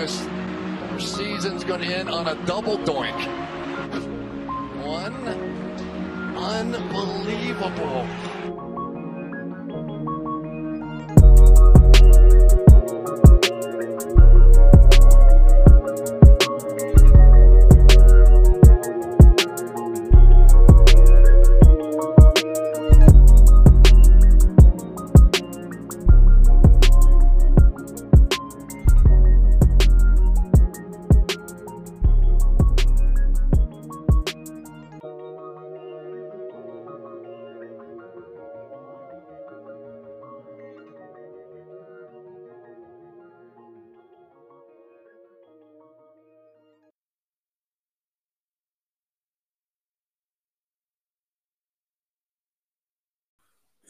this season's going to end on a double doink. One. Unbelievable.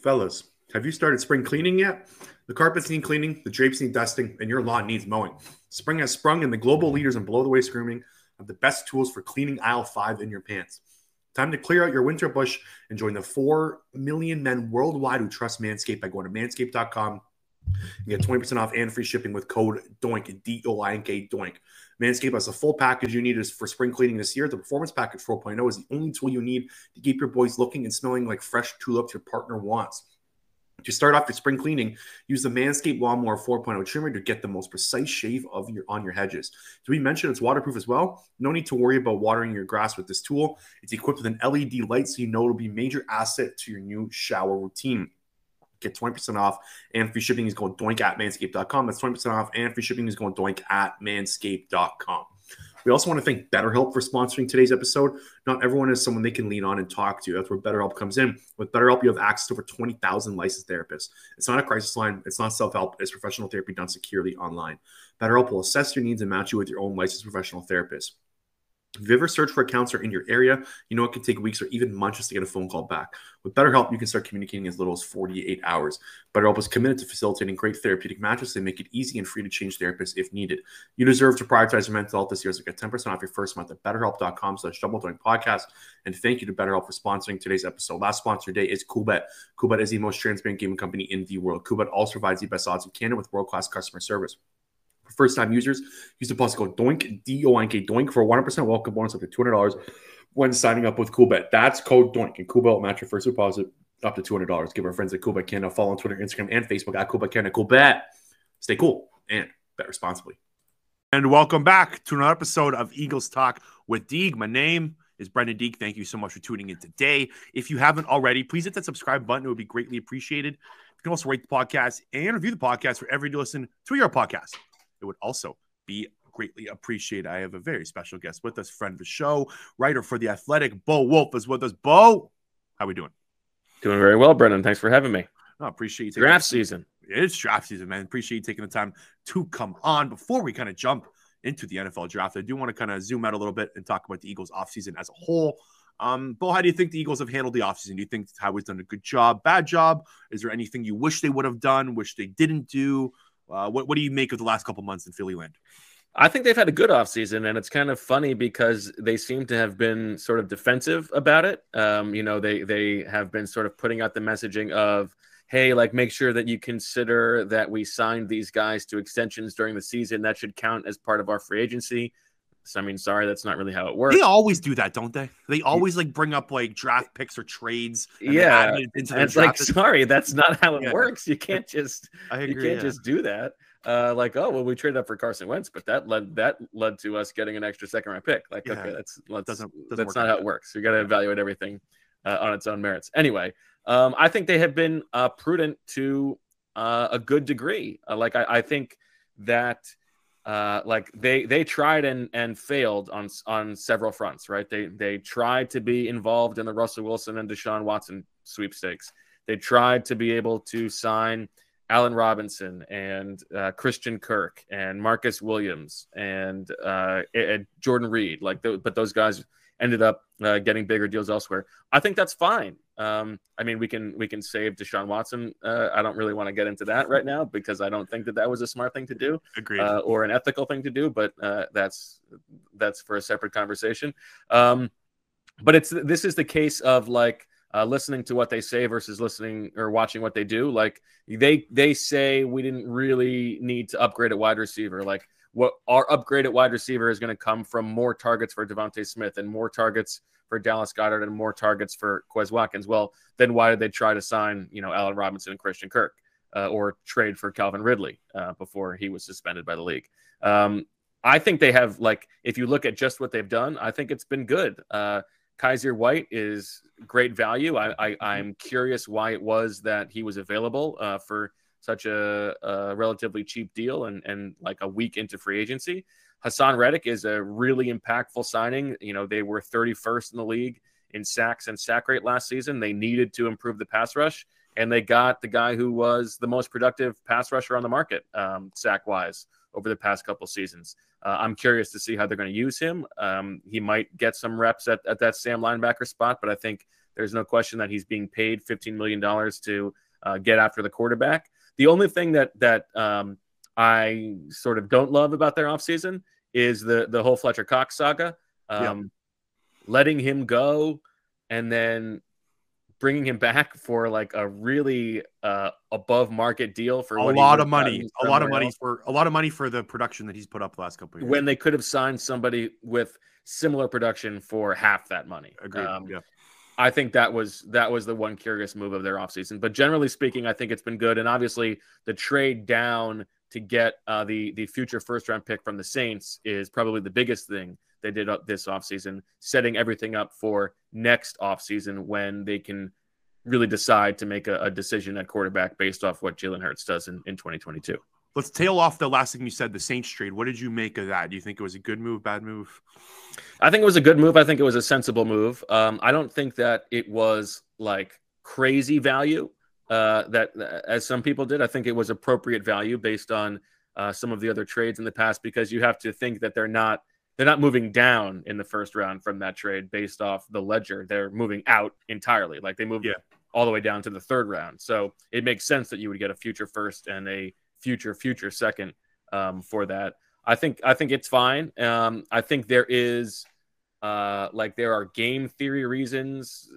Fellas, have you started spring cleaning yet? The carpets need cleaning, the drapes need dusting, and your lawn needs mowing. Spring has sprung, and the global leaders in below the waist grooming have the best tools for cleaning aisle five in your pants. Time to clear out your winter bush and join the 4 million men worldwide who trust Manscaped by going to manscaped.com and get 20% off and free shipping with code DOINK, D O I N K, DOINK. Manscaped has the full package you need for spring cleaning this year. The Performance Package 4.0 is the only tool you need to keep your boys looking and smelling like fresh tulips your partner wants. To start off your spring cleaning, use the Manscaped Lawnmower 4.0 trimmer to get the most precise shave of your on your hedges. Do we mention it's waterproof as well? No need to worry about watering your grass with this tool. It's equipped with an LED light, so you know it'll be a major asset to your new shower routine. Get 20% off and free shipping is going doink at manscaped.com. That's 20% off and free shipping is going doink at manscaped.com. We also want to thank BetterHelp for sponsoring today's episode. Not everyone is someone they can lean on and talk to. That's where BetterHelp comes in. With BetterHelp, you have access to over 20,000 licensed therapists. It's not a crisis line, it's not self help, it's professional therapy done securely online. BetterHelp will assess your needs and match you with your own licensed professional therapist. If you ever search for a counselor in your area, you know it can take weeks or even months just to get a phone call back. With BetterHelp, you can start communicating as little as 48 hours. BetterHelp is committed to facilitating great therapeutic matches. They make it easy and free to change therapists if needed. You deserve to prioritize your mental health this year, so get 10% off your first month at betterhelp.com slash podcast. And thank you to BetterHelp for sponsoring today's episode. Last sponsor today is Coolbet. Coolbet is the most transparent gaming company in the world. Coolbet also provides the best odds in Canada with world-class customer service. First time users, use the plus code DOINK, D O I N K, DOINK for a 100% welcome bonus up to $200 when signing up with Coolbet. That's code DOINK, and Coolbet will match your first deposit up to $200. Give our friends at Coolbet Canada follow on Twitter, Instagram, and Facebook at Coolbet Canada. Coolbet. Stay cool and bet responsibly. And welcome back to another episode of Eagles Talk with Deeg. My name is Brenden Deeg. Thank you so much for tuning in today. If you haven't already, please hit that subscribe button. It would be greatly appreciated. You can also rate the podcast and review the podcast wherever you listen to your podcast it would also be greatly appreciated. I have a very special guest with us, friend of the show, writer for The Athletic, Bo Wulf is with us. Bo, how we doing? Doing very well, Brenden. Thanks for having me. I appreciate you taking draft season. It's draft season, man. Appreciate you taking the time to come on. Before we kind of jump into the NFL draft, I do want to kind of zoom out a little bit and talk about the Eagles offseason as a whole. Um, Bo, how do you think the Eagles have handled the offseason? Do you think Howie done a good job, bad job? Is there anything you wish they would have done, wish they didn't do? Uh, what, what do you make of the last couple months in Philly land? I think they've had a good offseason, and it's kind of funny because they seem to have been sort of defensive about it. Um, you know, they they have been sort of putting out the messaging of, hey, like make sure that you consider that we signed these guys to extensions during the season. That should count as part of our free agency. So, I mean, sorry, that's not really how it works. They always do that, don't they? They always like bring up like draft picks or trades. yeah, it it's like sorry, that's not how it yeah. works. You can't just I agree, you can't yeah. just do that. Uh, like oh well, we traded up for Carson Wentz, but that led that led to us getting an extra second round pick. Like yeah. okay, that's doesn't, doesn't that's not how it works. You got to evaluate everything uh, on its own merits. Anyway, um, I think they have been uh, prudent to uh, a good degree. Uh, like I, I think that uh, like they they tried and and failed on on several fronts, right? They they tried to be involved in the Russell Wilson and Deshaun Watson sweepstakes. They tried to be able to sign Allen Robinson and uh, Christian Kirk and Marcus Williams and, uh, and Jordan Reed, like, the, but those guys ended up uh, getting bigger deals elsewhere. I think that's fine. Um, I mean, we can we can save Deshaun Watson. Uh, I don't really want to get into that right now because I don't think that that was a smart thing to do, Agreed. Uh, or an ethical thing to do. But uh, that's that's for a separate conversation. Um, but it's this is the case of like uh, listening to what they say versus listening or watching what they do. Like they they say we didn't really need to upgrade at wide receiver. Like what our upgraded wide receiver is going to come from more targets for DeVonta Smith and more targets for Dallas Goedert and more targets for Quez Watkins. Well, then why did they try to sign, you know, Allen Robinson and Christian Kirk uh, or trade for Calvin Ridley uh, before he was suspended by the league? Um, I think they have, like, if you look at just what they've done, I think it's been good. Uh, Kyzir White is great value. I, I, am curious why it was that he was available uh, for such a, a, relatively cheap deal and, and like a week into free agency. Haason Reddick is a really impactful signing. You know, they were 31st in the league in sacks and sack rate last season. They needed to improve the pass rush, and they got the guy who was the most productive pass rusher on the market, um, sack wise, over the past couple seasons. Uh, I'm curious to see how they're going to use him. Um, he might get some reps at, at that Sam linebacker spot, but I think there's no question that he's being paid $15 million to uh, get after the quarterback. The only thing that that um, I sort of don't love about their offseason is the the whole Fletcher Cox saga. Um, yeah. Letting him go and then bringing him back for like a really uh, above market deal for a lot of money, a lot of money else. for a lot of money for the production that he's put up the last couple of years. When they could have signed somebody with similar production for half that money. Agreed. Um, yeah. I think that was that was the one curious move of their offseason. But generally speaking, I think it's been good. And obviously, the trade down to get uh, the the future first round pick from the Saints is probably the biggest thing they did this offseason, setting everything up for next offseason when they can really decide to make a, a decision at quarterback based off what Jalen Hurts does in, in 2022. Let's tail off the last thing you said, the Saints trade. What did you make of that? Do you think it was a good move, bad move? I think it was a good move. I think it was a sensible move. Um, I don't think that it was like crazy value uh, that, as some people did. I think it was appropriate value based on uh, some of the other trades in the past because you have to think that they're not they're not moving down in the first round from that trade based off the ledger. They're moving out entirely. Like they moved yeah. all the way down to the third round. So it makes sense that you would get a future first and a future future second um, for that. I think I think it's fine. Um, I think there is uh, like there are game theory reasons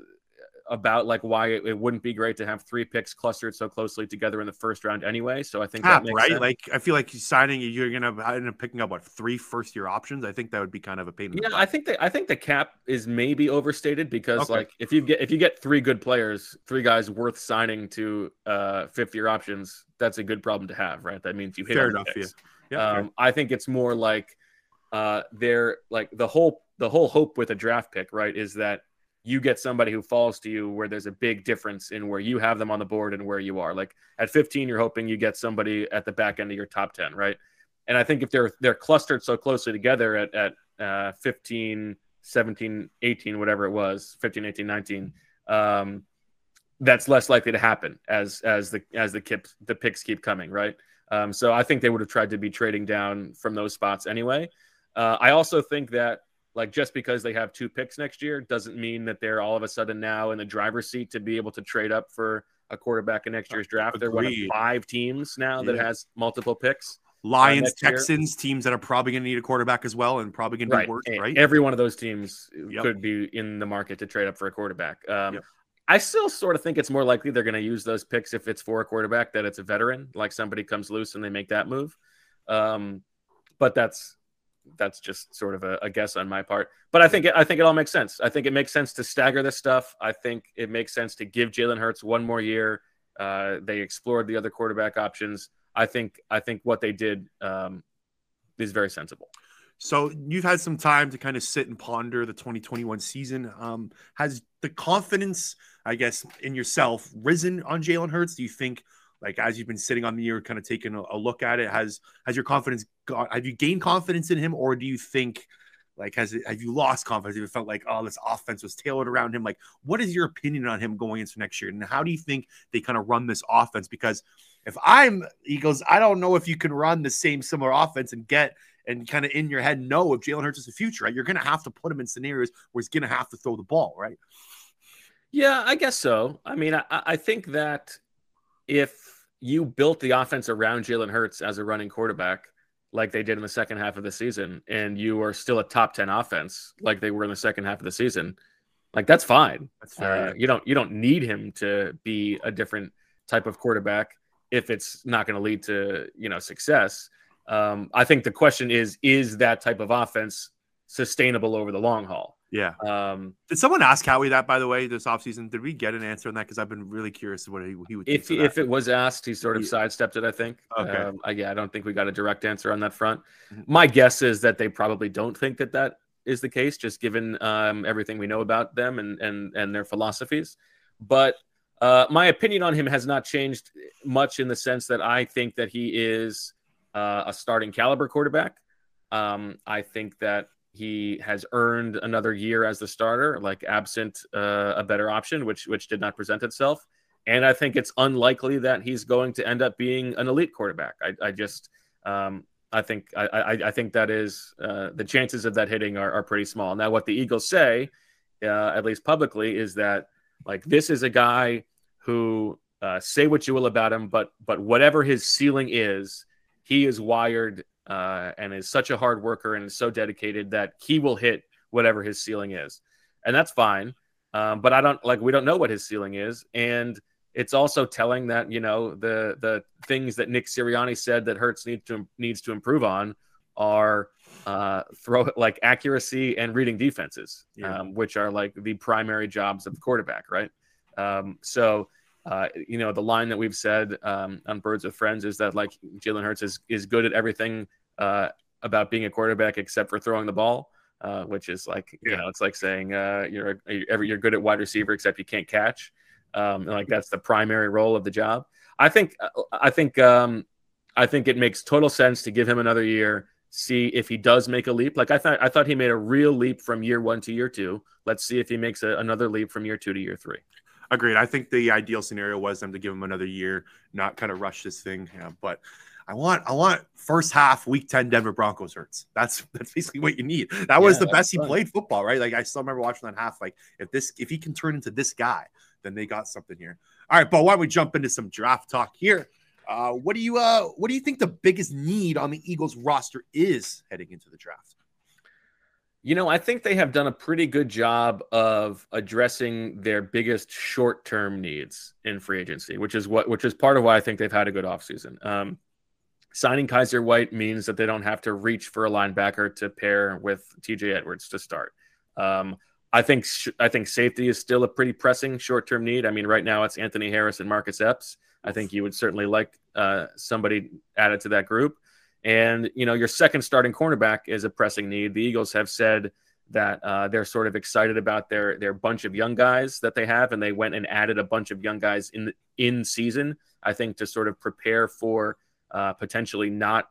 about like why it, it, wouldn't be great to have three picks clustered so closely together in the first round anyway. So I think Cap, right. Sense. Like I feel like signing you're gonna end up picking up what three first year options. I think that would be kind of a pain. yeah, I think that I think the cap is maybe overstated because okay. like if you get if you get three good players, three guys worth signing to uh fifth year options, that's a good problem to have, right? That means you hit fair enough. Yeah. yeah um, I think it's more like uh they're like the whole the whole hope with a draft pick, right, is that you get somebody who falls to you where there's a big difference in where you have them on the board and where you are. Like at 15, you're hoping you get somebody at the back end of your top 10, right? And I think if they're they're clustered so closely together at at uh, 15, 17, 18, whatever it was, 15, 18, 19, um, that's less likely to happen as as the as the kip, the picks keep coming, right? Um, so I think they would have tried to be trading down from those spots anyway. Uh, I also think that like just because they have two picks next year doesn't mean that they're all of a sudden now in the driver's seat to be able to trade up for a quarterback in next year's draft. Agreed. They're one of five teams now yeah. that has multiple picks. Lions, uh, Texans, year. teams that are probably going to need a quarterback as well, and probably going to right. be worse, right? Every one of those teams yep. could be in the market to trade up for a quarterback. Um, yep. I still sort of think it's more likely they're going to use those picks if it's for a quarterback that it's a veteran, like somebody comes loose and they make that move. Um, but that's that's just sort of a, a, guess on my part. But I think it, I think it all makes sense. I think it makes sense to stagger this stuff. I think it makes sense to give Jalen Hurts one more year. Uh, they explored the other quarterback options. I think I think what they did um, is very sensible. So you've had some time to kind of sit and ponder the 2021 season. Um, has the confidence, I guess, in yourself risen on Jalen Hurts? Do you think like as you've been sitting on the year, kind of taking a, a look at it, has has your confidence got? Have you gained confidence in him, or do you think? Like, has it, have you lost confidence? Have you felt like, oh, this offense was tailored around him? Like, what is your opinion on him going into next year? And how do you think they kind of run this offense? Because if I'm Eagles, I don't know if you can run the same similar offense and get and kind of in your head know if Jalen Hurts is the future, right? You're going to have to put him in scenarios where he's going to have to throw the ball, right? Yeah, I guess so. I mean, I, I think that if you built the offense around Jalen Hurts as a running quarterback, like they did in the second half of the season, and you are still a top 10 offense like they were in the second half of the season, like that's fine. That's fair. Uh, you don't you don't need him to be a different type of quarterback if it's not going to lead to, you know, success. Um, I think the question is: Is that type of offense sustainable over the long haul? Yeah. Um, Did someone ask Howie that, by the way, this offseason? Did we get an answer on that? Because I've been really curious what he, he would. If if it was asked, he sort of sidestepped it. I think. Okay. Um, I, yeah, I don't think we got a direct answer on that front. Mm-hmm. My guess is that they probably don't think that that is the case, just given um, everything we know about them and and and their philosophies. But uh, my opinion on him has not changed much in the sense that I think that he is uh, a starting caliber quarterback. Um, I think that he has earned another year as the starter, like absent uh, a better option, which which did not present itself. And I think it's unlikely that he's going to end up being an elite quarterback. I, I just um, I think I, I, I, think that is uh, the chances of that hitting are, are pretty small. Now, what the Eagles say, uh, at least publicly, is that like this is a guy who uh, say what you will about him, but but whatever his ceiling is, he is wired uh, and is such a hard worker and is so dedicated that he will hit whatever his ceiling is, and that's fine. Um, but I don't like we don't know what his ceiling is, and it's also telling that you know the the things that Nick Sirianni said that Hurts needs to needs to improve on are uh, throw like accuracy and reading defenses, yeah. um, which are like the primary jobs of the quarterback, right? Um, so uh, you know, the line that we've said um, on Birds with Friends is that like Jalen Hurts is is good at everything uh, about being a quarterback except for throwing the ball, uh, which is like you know, it's like saying uh, you're a, you're good at wide receiver except you can't catch. Um, like that's the primary role of the job. I think I think um, I think it makes total sense to give him another year, see if he does make a leap. Like I thought I thought he made a real leap from year one to year two. Let's see if he makes a, another leap from year two to year three. Agreed. I think the ideal scenario was them to give him another year, not kind of rush this thing. Yeah, but I want I want first half week 10 Denver Broncos hurts. That's that's basically what you need. That was yeah, the best fun. he played football, right? Like I still remember watching that half. Like if this if he can turn into this guy, then they got something here. All right, but why don't we jump into some draft talk here? Uh, what do you uh what do you think the biggest need on the Eagles roster is heading into the draft? You know, I think they have done a pretty good job of addressing their biggest short-term needs in free agency, which is what which is part of why I think they've had a good offseason. Um, signing Kyzir White means that they don't have to reach for a linebacker to pair with TJ Edwards to start. Um, I think I think safety is still a pretty pressing short-term need. I mean, right now it's Anthony Harris and Marcus Epps. I think you would certainly like uh, somebody added to that group. And, you know, your second starting cornerback is a pressing need. The Eagles have said that uh, they're sort of excited about their their bunch of young guys that they have, and they went and added a bunch of young guys in in season. I think to sort of prepare for uh, potentially not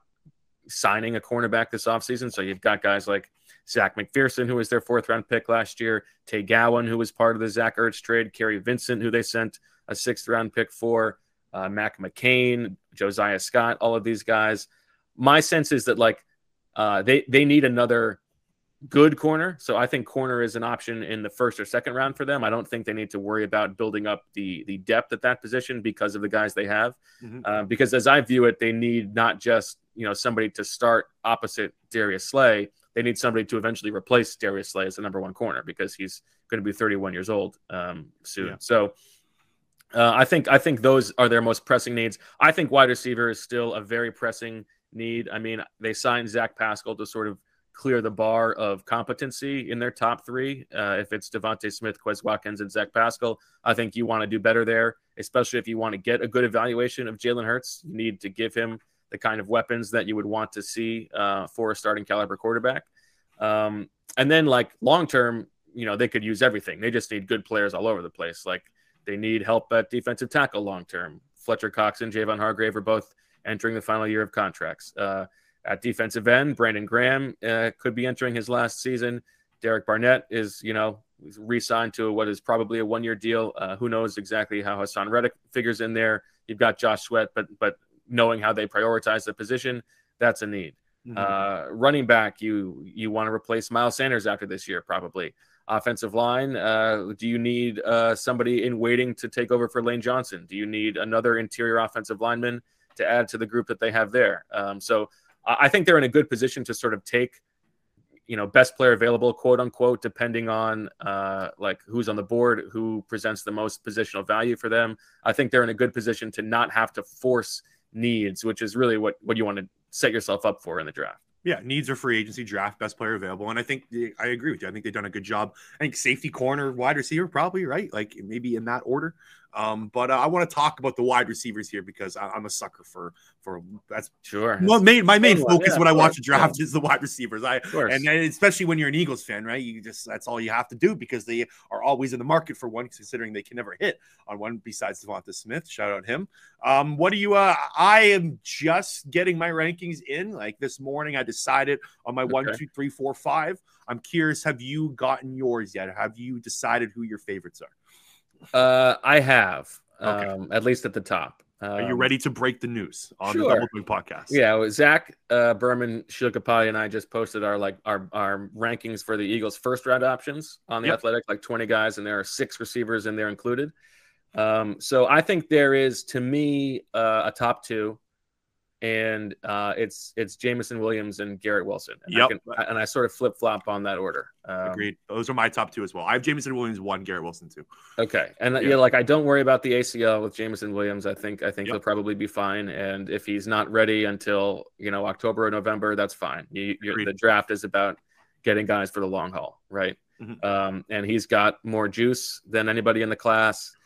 signing a cornerback this offseason. So you've got guys like Zech McPhearson, who was their fourth round pick last year, Tay Gowan, who was part of the Zach Ertz trade, Kary Vincent, who they sent a sixth round pick for, uh, Mac McCain, Josiah Scott, all of these guys my sense is that like uh, they they need another good corner. So I think corner is an option in the first or second round for them. I don't think they need to worry about building up the the depth at that position because of the guys they have. Mm-hmm. Uh, because as I view it, they need not just you know somebody to start opposite Darius Slay. They need somebody to eventually replace Darius Slay as the number one corner because he's going to be 31 years old um, soon. Yeah. So. Uh, I think I think those are their most pressing needs. I think wide receiver is still a very pressing need. I mean, they signed Zach Pascal to sort of clear the bar of competency in their top three. Uh, if it's DeVonta Smith, Quez Watkins, and Zach Pascal, I think you want to do better there, especially if you want to get a good evaluation of Jalen Hurts. You need to give him the kind of weapons that you would want to see uh, for a starting caliber quarterback. Um, and then, like long term, you know, they could use everything. They just need good players all over the place. Like they need help at defensive tackle long term. Fletcher Cox and Javon Hargrave are both entering the final year of contracts. Uh, at defensive end, Brandon Graham uh, could be entering his last season. Derek Barnett is, you know, re-signed to what is probably a one-year deal. Uh, who knows exactly how Haason Reddick figures in there? You've got Josh Sweat, but but knowing how they prioritize the position, that's a need. Mm-hmm. Uh, running back, you you want to replace Miles Sanders after this year, probably. Offensive line, uh, do you need uh, somebody in waiting to take over for Lane Johnson? Do you need another interior offensive lineman? To add to the group that they have there. Um, so I think they're in a good position to sort of take, you know, best player available, quote unquote, depending on uh, like who's on the board, who presents the most positional value for them. I think they're in a good position to not have to force needs, which is really what what you want to set yourself up for in the draft. Yeah, needs are free agency draft, best player available, and I think I agree with you. I think they've done a good job. I think safety, corner, wide receiver, probably right, like maybe in that order. Um, but uh, I want to talk about the wide receivers here because I, am a sucker for for that's sure. My main my main focus yeah, when I watch a draft yeah. is the wide receivers. I and, and especially when you're an Eagles fan, right? You just that's all you have to do because they are always in the market for one, considering they can never hit on one besides Devonta Smith. Shout out him. Um, what do you? Uh, I am just getting my rankings in. Like this morning, I decided on my okay. one, two, three, four, five. I'm curious. Have you gotten yours yet? Have you decided who your favorites are? Uh, I have, okay. um, at least at the top. Um, Are you um, ready to break the news on sure. the Double Doink podcast? Yeah, Zach uh, Berman, Sheil Kapadia, and I just posted our like our our rankings for the Eagles' first round options on the yep. Athletic, like twenty guys, and there are six receivers in there included. Um, so I think there is, to me, uh, a top two and uh, it's it's Jameson Williams and Garrett Wilson. And yep. I can, and I sort of flip flop on that order. Um, Agreed. Those are my top two as well. I have Jameson Williams one, Garrett Wilson two. Okay, and yeah, like I don't worry about the ACL with Jameson Williams. I think I think yep. he'll probably be fine. And if he's not ready until you know October or November, that's fine. You, the draft is about getting guys for the long haul, right? Mm-hmm. Um, and he's got more juice than anybody in the class.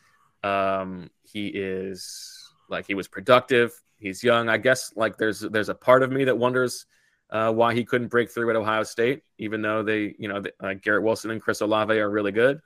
Um, he is like he was productive he's young. I guess like there's there's a part of me that wonders uh, why he couldn't break through at Ohio State, even though they, you know, uh, Garrett Wilson and Chris Olave are really good.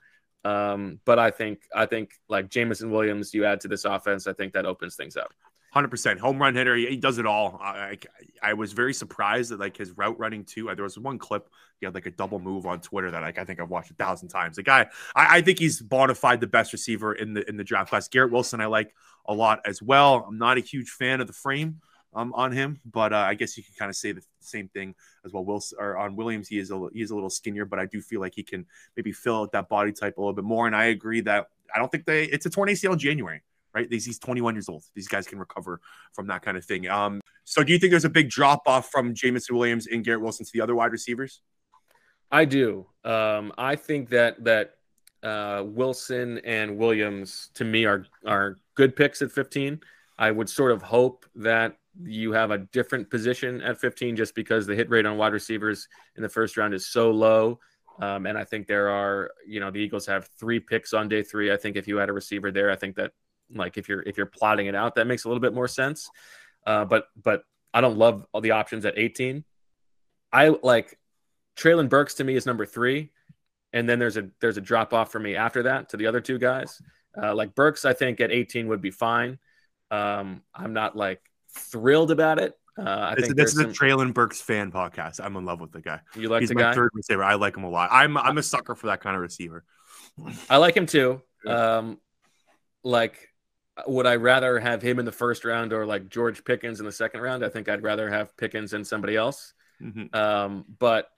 Um, but I think I think like Jameson Williams, you add to this offense, I think that opens things up. Hundred percent home run hitter. He, he does it all. I, I, I, was very surprised that like his route running too. There was one clip he had like a double move on Twitter that like I think I've watched a thousand times. The guy, I, I think he's bona fide the best receiver in the in the draft class. Garrett Wilson, I like a lot as well. I'm not a huge fan of the frame um, on him, but uh, I guess you can kind of say the same thing as well. Wilson or on Williams, he is a he is a little skinnier, but I do feel like he can maybe fill out that body type a little bit more. And I agree that I don't think they it's a torn ACL in January right? He's, he's 21 years old. These guys can recover from that kind of thing. Um, so do you think there's a big drop off from Jameson Williams and Garrett Wilson to the other wide receivers? I do. Um, I think that that uh, Wilson and Williams to me are are good picks at 15. I would sort of hope that you have a different position at 15 just because the hit rate on wide receivers in the first round is so low. Um, and I think there are, you know, the Eagles have three picks on day three. I think if you had a receiver there, I think that like if you're if you're plotting it out, that makes a little bit more sense. Uh, but but I don't love all the options at 18. I like Treylon Burks to me is number three, and then there's a there's a drop off for me after that to the other two guys. Uh, like Burks, I think at 18 would be fine. Um, I'm not like thrilled about it. Uh, I this, think this is some... a Treylon Burks fan podcast. I'm in love with the guy. You like He's the my guy? third receiver. I like him a lot. I'm I'm a sucker for that kind of receiver. I like him too. Um, like would I rather have him in the first round or like George Pickens in the second round? I think I'd rather have Pickens and somebody else. Mm-hmm. Um, but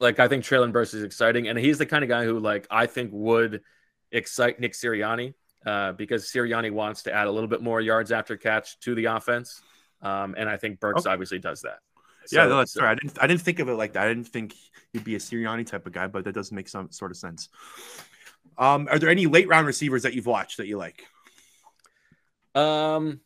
like I think Treylon Burks is exciting, and he's the kind of guy who like I think would excite Nick Sirianni uh, because Sirianni wants to add a little bit more yards after catch to the offense, um, and I think Burks okay. obviously does that. So, yeah, no, that's so, I didn't I didn't think of it like that. I didn't think he'd be a Sirianni type of guy, but that does make some sort of sense. Um, are there any late round receivers that you've watched that you like? Um,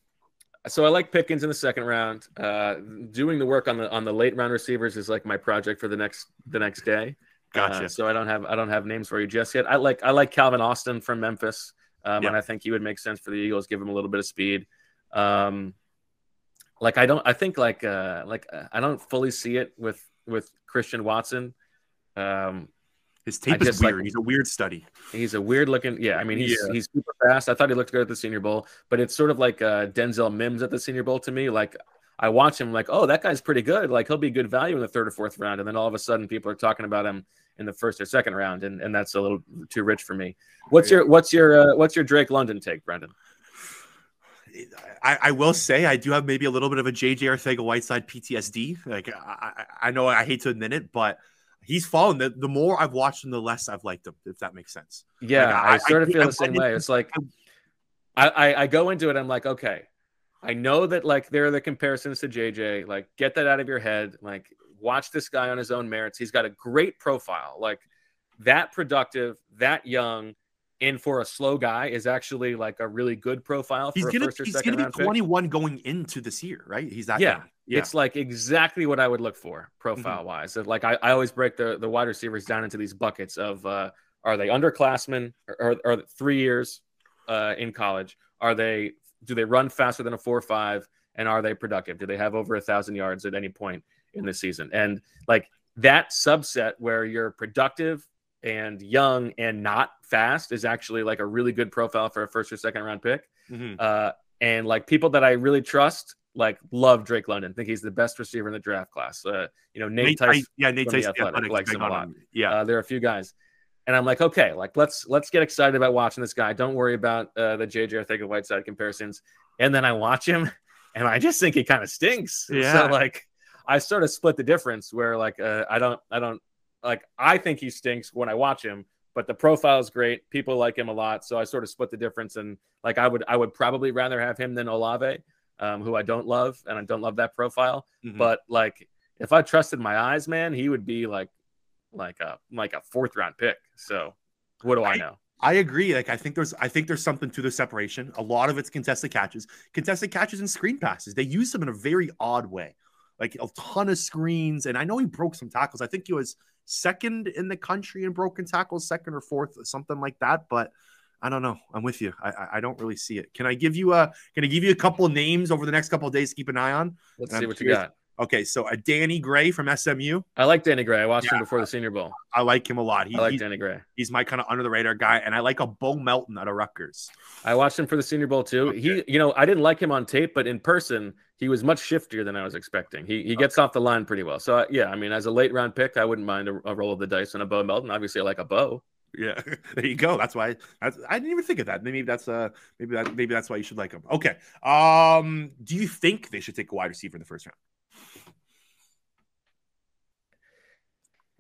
so I like Pickens in the second round. Uh, doing the work on the on the late round receivers is like my project for the next the next day. Gotcha. Uh, so I don't have I don't have names for you just yet. I like I like Calvin Austin from Memphis, um, yep. and I think he would make sense for the Eagles. Give him a little bit of speed. Um, like I don't I think like uh, like I don't fully see it with with Christian Watson. Um, his tape I is weird. Like, he's a weird study. He's a weird looking. Yeah, I mean, he's yeah. he's super fast. I thought he looked good at the Senior Bowl, but it's sort of like uh, Denzel Mims at the Senior Bowl to me. Like I watch him, like, oh, that guy's pretty good. Like he'll be good value in the third or fourth round, and then all of a sudden, people are talking about him in the first or second round, and, and that's a little too rich for me. What's your what's your uh, what's your Drake London take, Brenden? I, I, will say I do have maybe a little bit of a JJ Arcega Whiteside PTSD. Like I, I know I hate to admit it, but he's fallen. The, the more I've watched him, the less I've liked him. If that makes sense. Yeah, like, I, I, sort of feel the same way. It's like I, I, I go into it. I'm like, okay, I know that like there are the comparisons to JJ. Like, get that out of your head. Like, watch this guy on his own merits. He's got a great profile. Like that productive, that young. And for a slow guy, is actually like a really good profile. he's gonna he's gonna be 21 pick. going into this year, right? He's that. Yeah, guy. Yeah. It's like exactly what I would look for profile mm-hmm. wise. Like I, I always break the, the wide receivers down into these buckets of uh, are they underclassmen or, or, or three years uh, in college? Are they do they run faster than a four or five? And are they productive? Do they have over a thousand yards at any point in the season? And like that subset where you're productive and young and not fast is actually like a really good profile for a first or second round pick. Mm-hmm. Uh, and like people that I really trust, like love Drake London. Think he's the best receiver in the draft class. Uh, you know, Nate, Nate Tyson. yeah, Nate Tyson. Athletic, likes him a lot. Yeah, uh, there are a few guys, and I'm like, okay, like let's let's get excited about watching this guy. Don't worry about uh, the JJ Arcega-Whiteside comparisons. And then I watch him, and I just think he kind of stinks. Yeah. So like, I sort of split the difference where like uh, I don't I don't like I think he stinks when I watch him, but the profile is great. People like him a lot, so I sort of split the difference. And like I would I would probably rather have him than Olave, um, who I don't love, and I don't love that profile. Mm-hmm. But like if I trusted my eyes, man, he would be like like a like a fourth round pick. So what do I, I know? I agree. Like I think there's I think there's something to the separation. A lot of it's contested catches, contested catches and screen passes. They use them in a very odd way, like a ton of screens. And I know he broke some tackles. I think he was second in the country in broken tackles, second or fourth, something like that. But I don't know. I'm with you. I, I don't really see it. Can I give you a Can I give you a couple of names over the next couple of days to keep an eye on? Let's see what curious. you got. Okay, so a Danny Gray from SMU. I like Danny Gray. I watched yeah, him before the Senior Bowl. I like him a lot. He, I like Danny Gray. He's my kind of under the radar guy, and I like a Bo Melton out of Rutgers. I watched him for the Senior Bowl too. Okay. He, you know, I didn't like him on tape, but in person, he was much shiftier than I was expecting. He he gets okay. off the line pretty well. So uh, yeah, I mean, as a late round pick, I wouldn't mind a, a roll of the dice on a Bo Melton. Obviously, I like a Bo. Yeah, there you go. That's why that's, I didn't even think of that. Maybe that's uh maybe that maybe that's why you should like him. Okay. Um, do you think they should take a wide receiver in the first round?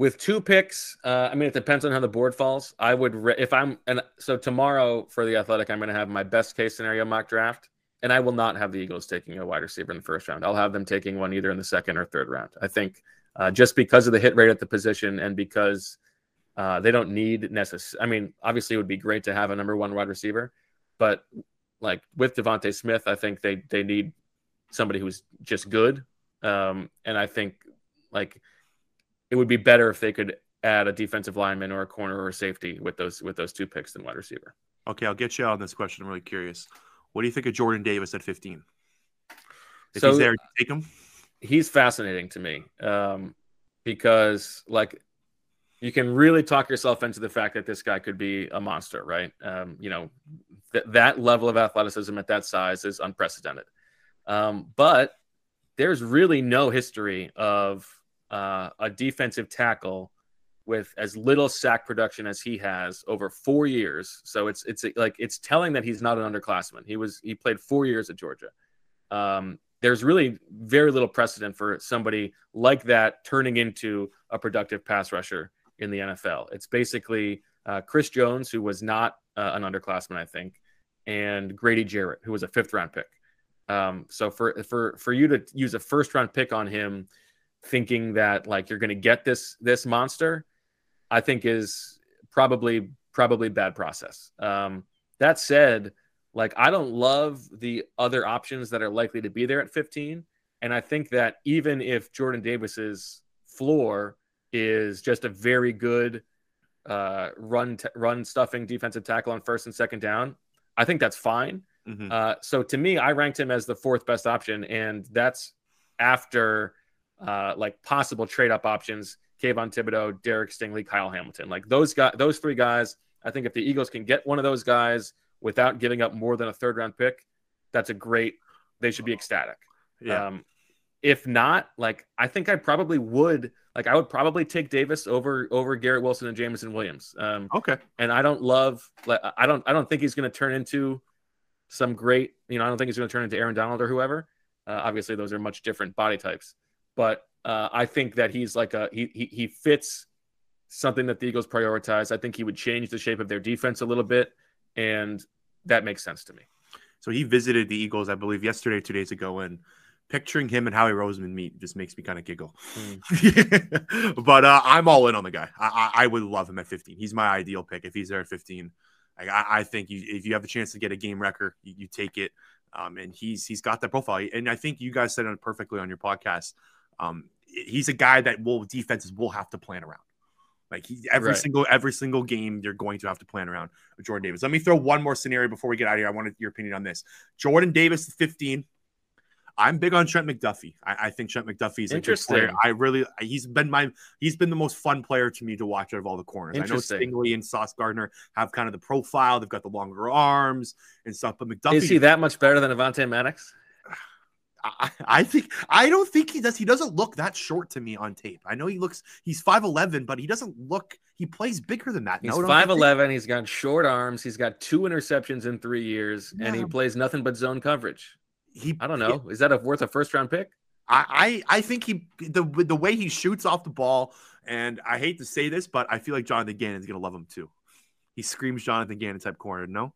With two picks, uh, I mean, it depends on how the board falls. I would, re- if I'm, and so tomorrow for the Athletic, I'm going to have my best case scenario mock draft, and I will not have the Eagles taking a wide receiver in the first round. I'll have them taking one either in the second or third round. I think uh, just because of the hit rate at the position and because uh, they don't need necessary. I mean, obviously, it would be great to have a number one wide receiver, but like with DeVonta Smith, I think they they need somebody who's just good. Um, and I think like it would be better if they could add a defensive lineman or a corner or a safety with those with those two picks than wide receiver. Okay, I'll get you on this question. I'm really curious. What do you think of Jordan Davis at 15? If so, he's there, take him. He's fascinating to me um, because, like, you can really talk yourself into the fact that this guy could be a monster, right? Um, you know, th- that level of athleticism at that size is unprecedented. Um, but there's really no history of uh, a defensive tackle with as little sack production as he has over four years. So it's it's like it's telling that he's not an underclassman. He was he played four years at Georgia. Um, there's really very little precedent for somebody like that turning into a productive pass rusher in the NFL. It's basically uh, Chris Jones, who was not uh, an underclassman, I think, and Grady Jarrett, who was a fifth round pick. Um, so for for for you to use a first round pick on him thinking that like you're going to get this this monster, I think is probably probably bad process. Um, that said, like I don't love the other options that are likely to be there at 15, and I think that even if Jordan Davis's floor is just a very good uh, run t- run stuffing defensive tackle on first and second down, I think that's fine. Mm-hmm. Uh, so to me, I ranked him as the fourth best option, and that's after uh, like possible trade up options: Kayvon Thibodeaux, Derek Stingley, Kyle Hamilton. Like those guys, those three guys. I think if the Eagles can get one of those guys without giving up more than a third round pick, that's a great. They should be ecstatic. Yeah. Um, if not, like I think I probably would. Like I would probably take Davis over over Garrett Wilson and Jameson Williams. Um, okay. And I don't love. Like I don't. I don't think he's going to turn into some great. You know, I don't think he's going to turn into Aaron Donald or whoever. Uh, obviously, those are much different body types but uh, I think that he's like a he, he he fits something that the Eagles prioritize. I think he would change the shape of their defense a little bit, and that makes sense to me. So he visited the Eagles, I believe, yesterday, two days ago, and picturing him and Howie Roseman meet just makes me kind of giggle. Mm. but uh, I'm all in on the guy. I, I, I, would love him at 15. He's my ideal pick if he's there at 15. I, I think you, if you have a chance to get a game record, you, you take it. Um, and he's he's got that profile. And I think you guys said it perfectly on your podcast. Um, he's a guy that will defenses will have to plan around. Like he, every right. single every single game, you're going to have to plan around Jordan Davis. Let me throw one more scenario before we get out of here. I wanted your opinion on this. Jordan Davis, 15. I'm big on Trent McDuffie. I, I think Trent McDuffie is a good player. I really he's been my he's been the most fun player to me to watch out of all the corners. I know Stingley and Sauce Gardner have kind of the profile. They've got the longer arms and stuff. But McDuffie is he that much better than Avonte Maddox? I, I think I don't think he does. He doesn't look that short to me on tape. I know he looks he's five eleven, but he doesn't look. He plays bigger than that. He's five eleven. He's got short arms. He's got two interceptions in three years, yeah. and he plays nothing but zone coverage. He, I don't know. Is that a, worth a first round pick? I, I I think he the the way he shoots off the ball, and I hate to say this, but I feel like Jonathan Gannon's gonna love him too. He screams Jonathan Gannon type corner. No.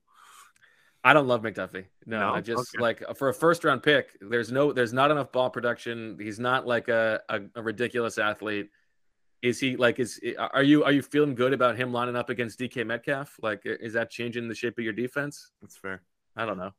I don't love McDuffie. No, no? I just okay. like for a first round pick. There's no, there's not enough ball production. He's not like a, a, a, ridiculous athlete. Is he like? Is are you are you feeling good about him lining up against DK Metcalf? Like, is that changing the shape of your defense? That's fair. I don't know.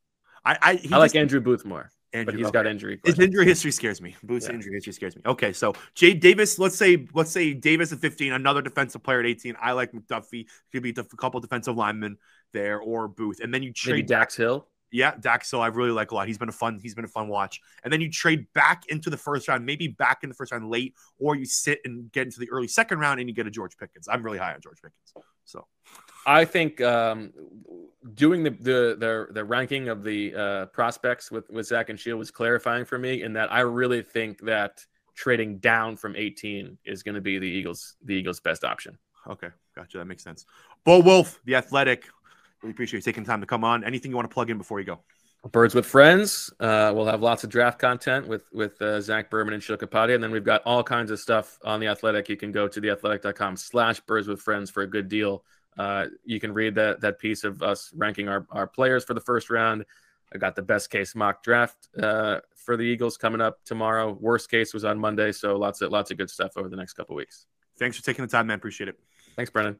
I I, I just, like Andrew Booth more. Andrew, but he's okay. got injury. Questions. His injury history scares me. Booth's yeah. injury history scares me. Okay, so Jay Davis, let's say let's say Davis at 15, another defensive player at 18. I like McDuffie. Could be a couple defensive linemen there or Booth, and then you trade maybe Dax Hill. Yeah, Dax Hill, I really like a lot. He's been a fun, he's been a fun watch. And then you trade back into the first round, maybe back in the first round late, or you sit and get into the early second round and you get a George Pickens. I'm really high on George Pickens. So I think um, doing the, the, the the ranking of the uh, prospects with with Zach and Sheil was clarifying for me in that I really think that trading down from 18 is going to be the Eagles the Eagles best option. Okay, gotcha. That makes sense. Bo Wulf, the athletic, Really appreciate you taking time to come on. Anything you want to plug in before you go? Birds with Friends. Uh, we'll have lots of draft content with with uh, Zach Berman and Kapadia. And then we've got all kinds of stuff on The Athletic. You can go to theathletic.com slash birds with friends for a good deal. Uh, you can read that that piece of us ranking our, our players for the first round. I got the best case mock draft uh, for the Eagles coming up tomorrow. Worst case was on Monday. So lots of lots of good stuff over the next couple weeks. Thanks for taking the time, man. Appreciate it. Thanks, Brennan.